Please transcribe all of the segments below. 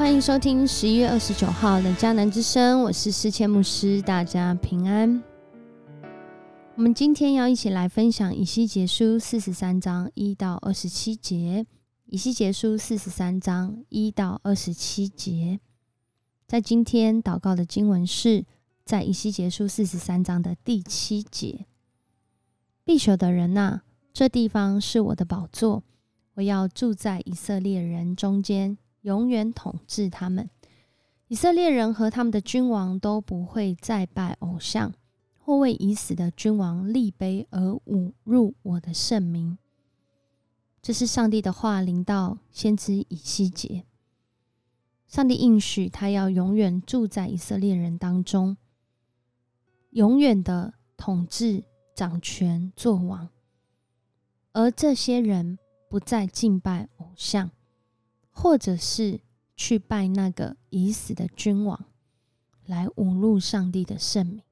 欢迎收听十一月二十九号的迦南之声，我是思谦牧师，大家平安。我们今天要一起来分享以西结书四十三章一到二十七节。以西结书四十三章一到二十七节，在今天祷告的经文是在以西结书四十三章的第七节。必朽的人呐，这地方是我的宝座，我要住在以色列人中间。永远统治他们，以色列人和他们的君王都不会再拜偶像，或为已死的君王立碑而侮辱我的圣名。这是上帝的话，临到先知以西结。上帝应许他要永远住在以色列人当中，永远的统治、掌权、作王，而这些人不再敬拜偶像。或者是去拜那个已死的君王，来侮辱上帝的圣名。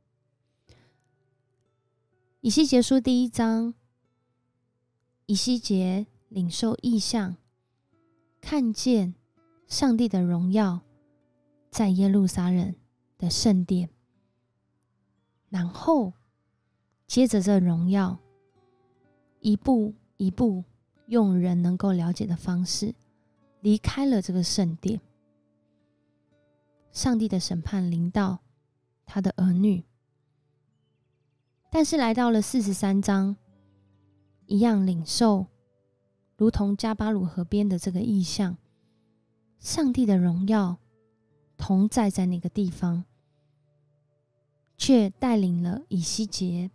以西结书第一章，以西结领受异象，看见上帝的荣耀在耶路撒冷的圣殿，然后接着这荣耀，一步一步用人能够了解的方式。离开了这个圣殿，上帝的审判临到他的儿女，但是来到了四十三章，一样领受，如同加巴鲁河边的这个意象，上帝的荣耀同在在那个地方，却带领了以西结，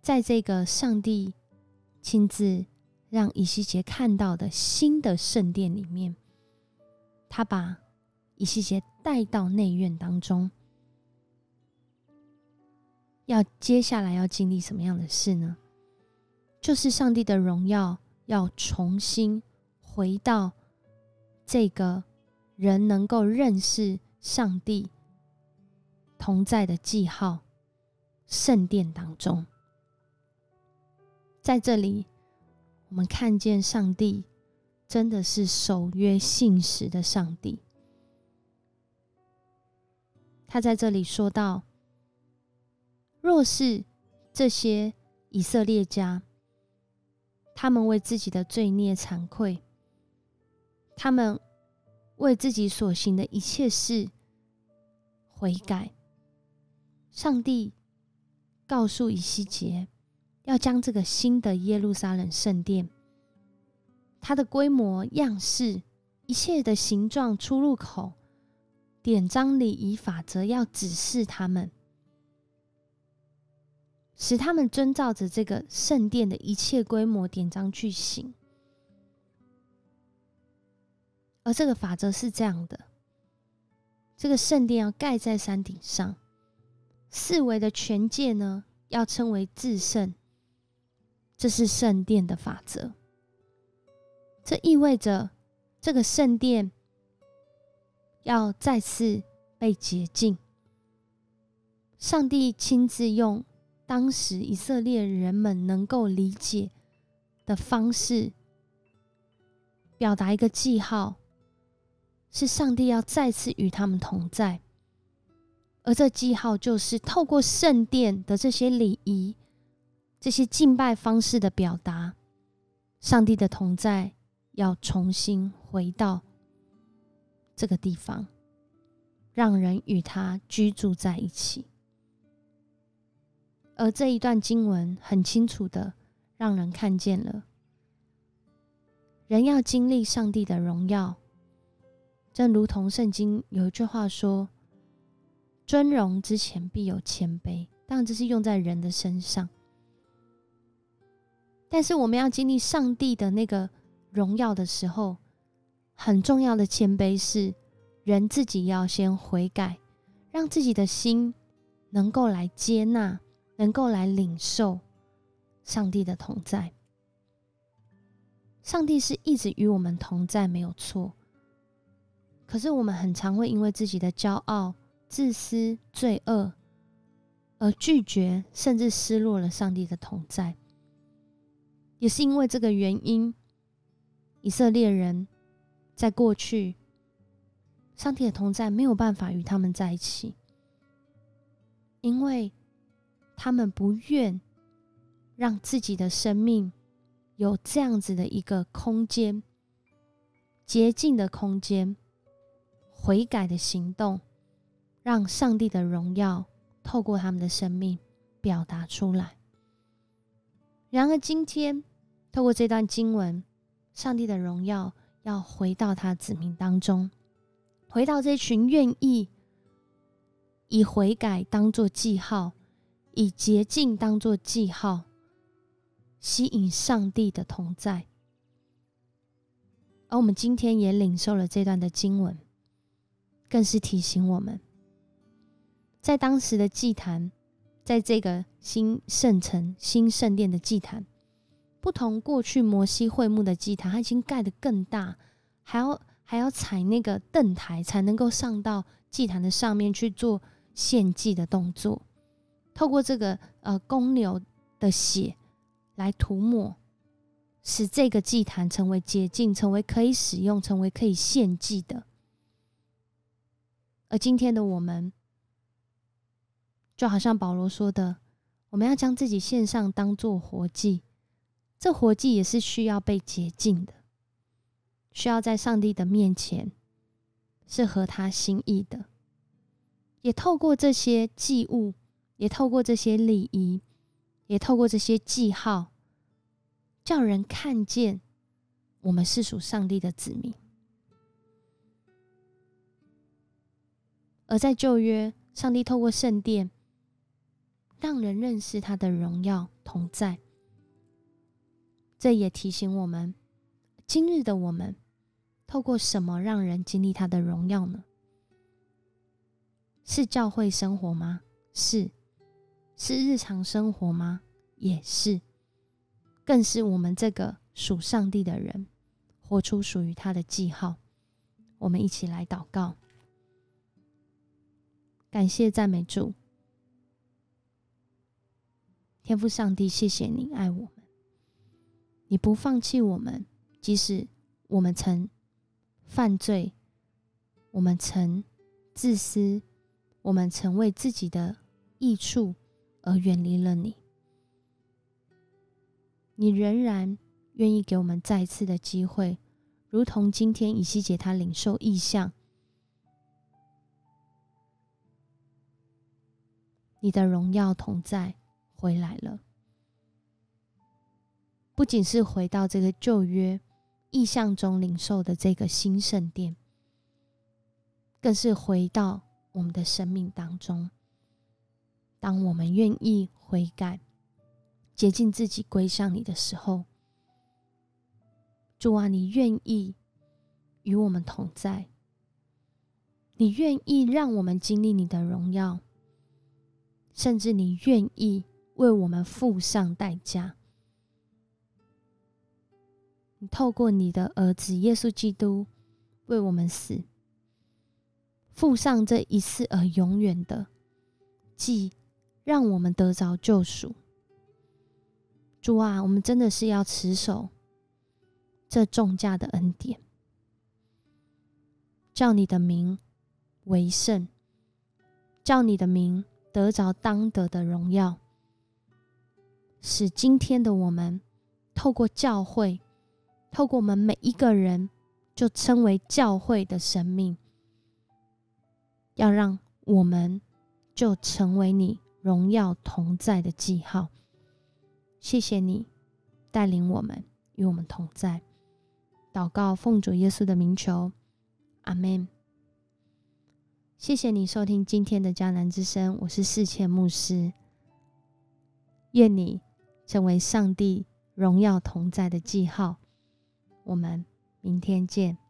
在这个上帝亲自。让以西结看到的新的圣殿里面，他把以西结带到内院当中，要接下来要经历什么样的事呢？就是上帝的荣耀要重新回到这个人能够认识上帝同在的记号圣殿当中，在这里。我们看见上帝真的是守约信实的上帝。他在这里说到：“若是这些以色列家，他们为自己的罪孽惭愧，他们为自己所行的一切事悔改，上帝告诉以西结。”要将这个新的耶路撒冷圣殿，它的规模、样式、一切的形状、出入口、典章、礼仪、法则，要指示他们，使他们遵照着这个圣殿的一切规模、典章去行。而这个法则是这样的：这个圣殿要盖在山顶上，四围的全界呢，要称为至圣。这是圣殿的法则，这意味着这个圣殿要再次被洁净。上帝亲自用当时以色列人们能够理解的方式，表达一个记号，是上帝要再次与他们同在，而这记号就是透过圣殿的这些礼仪。这些敬拜方式的表达，上帝的同在要重新回到这个地方，让人与他居住在一起。而这一段经文很清楚的让人看见了，人要经历上帝的荣耀，正如同圣经有一句话说：“尊荣之前必有谦卑。”当然，这是用在人的身上。但是我们要经历上帝的那个荣耀的时候，很重要的谦卑是人自己要先悔改，让自己的心能够来接纳，能够来领受上帝的同在。上帝是一直与我们同在，没有错。可是我们很常会因为自己的骄傲、自私、罪恶而拒绝，甚至失落了上帝的同在。也是因为这个原因，以色列人在过去上帝的同在没有办法与他们在一起，因为他们不愿让自己的生命有这样子的一个空间、洁净的空间、悔改的行动，让上帝的荣耀透过他们的生命表达出来。然而，今天透过这段经文，上帝的荣耀要回到他子民当中。回到这群愿意以悔改当做记号，以洁净当做记号，吸引上帝的同在。而我们今天也领受了这段的经文，更是提醒我们，在当时的祭坛，在这个新圣城、新圣殿的祭坛，不同过去摩西会幕的祭坛，它已经盖得更大，还要。还要踩那个凳台才能够上到祭坛的上面去做献祭的动作。透过这个呃公牛的血来涂抹，使这个祭坛成为洁净，成为可以使用，成为可以献祭的。而今天的我们，就好像保罗说的，我们要将自己献上，当做活祭。这活祭也是需要被洁净的。需要在上帝的面前是合他心意的，也透过这些祭物，也透过这些礼仪，也透过这些记号，叫人看见我们是属上帝的子民。而在旧约，上帝透过圣殿，让人认识他的荣耀同在。这也提醒我们，今日的我们。透过什么让人经历他的荣耀呢？是教会生活吗？是，是日常生活吗？也是，更是我们这个属上帝的人，活出属于他的记号。我们一起来祷告，感谢赞美主，天父上帝，谢谢你爱我们，你不放弃我们，即使我们曾。犯罪，我们曾自私，我们曾为自己的益处而远离了你。你仍然愿意给我们再次的机会，如同今天以西结他领受意象，你的荣耀同在回来了，不仅是回到这个旧约。意象中领受的这个新圣殿，更是回到我们的生命当中。当我们愿意悔改、洁净自己、归向你的时候，主啊，你愿意与我们同在，你愿意让我们经历你的荣耀，甚至你愿意为我们付上代价。你透过你的儿子耶稣基督为我们死，付上这一次而永远的祭，让我们得着救赎。主啊，我们真的是要持守这重价的恩典，叫你的名为圣，叫你的名得着当得的荣耀，使今天的我们透过教会。透过我们每一个人，就称为教会的生命，要让我们就成为你荣耀同在的记号。谢谢你带领我们，与我们同在。祷告奉主耶稣的名求，阿门。谢谢你收听今天的迦南之声，我是世谦牧师。愿你成为上帝荣耀同在的记号。我们明天见。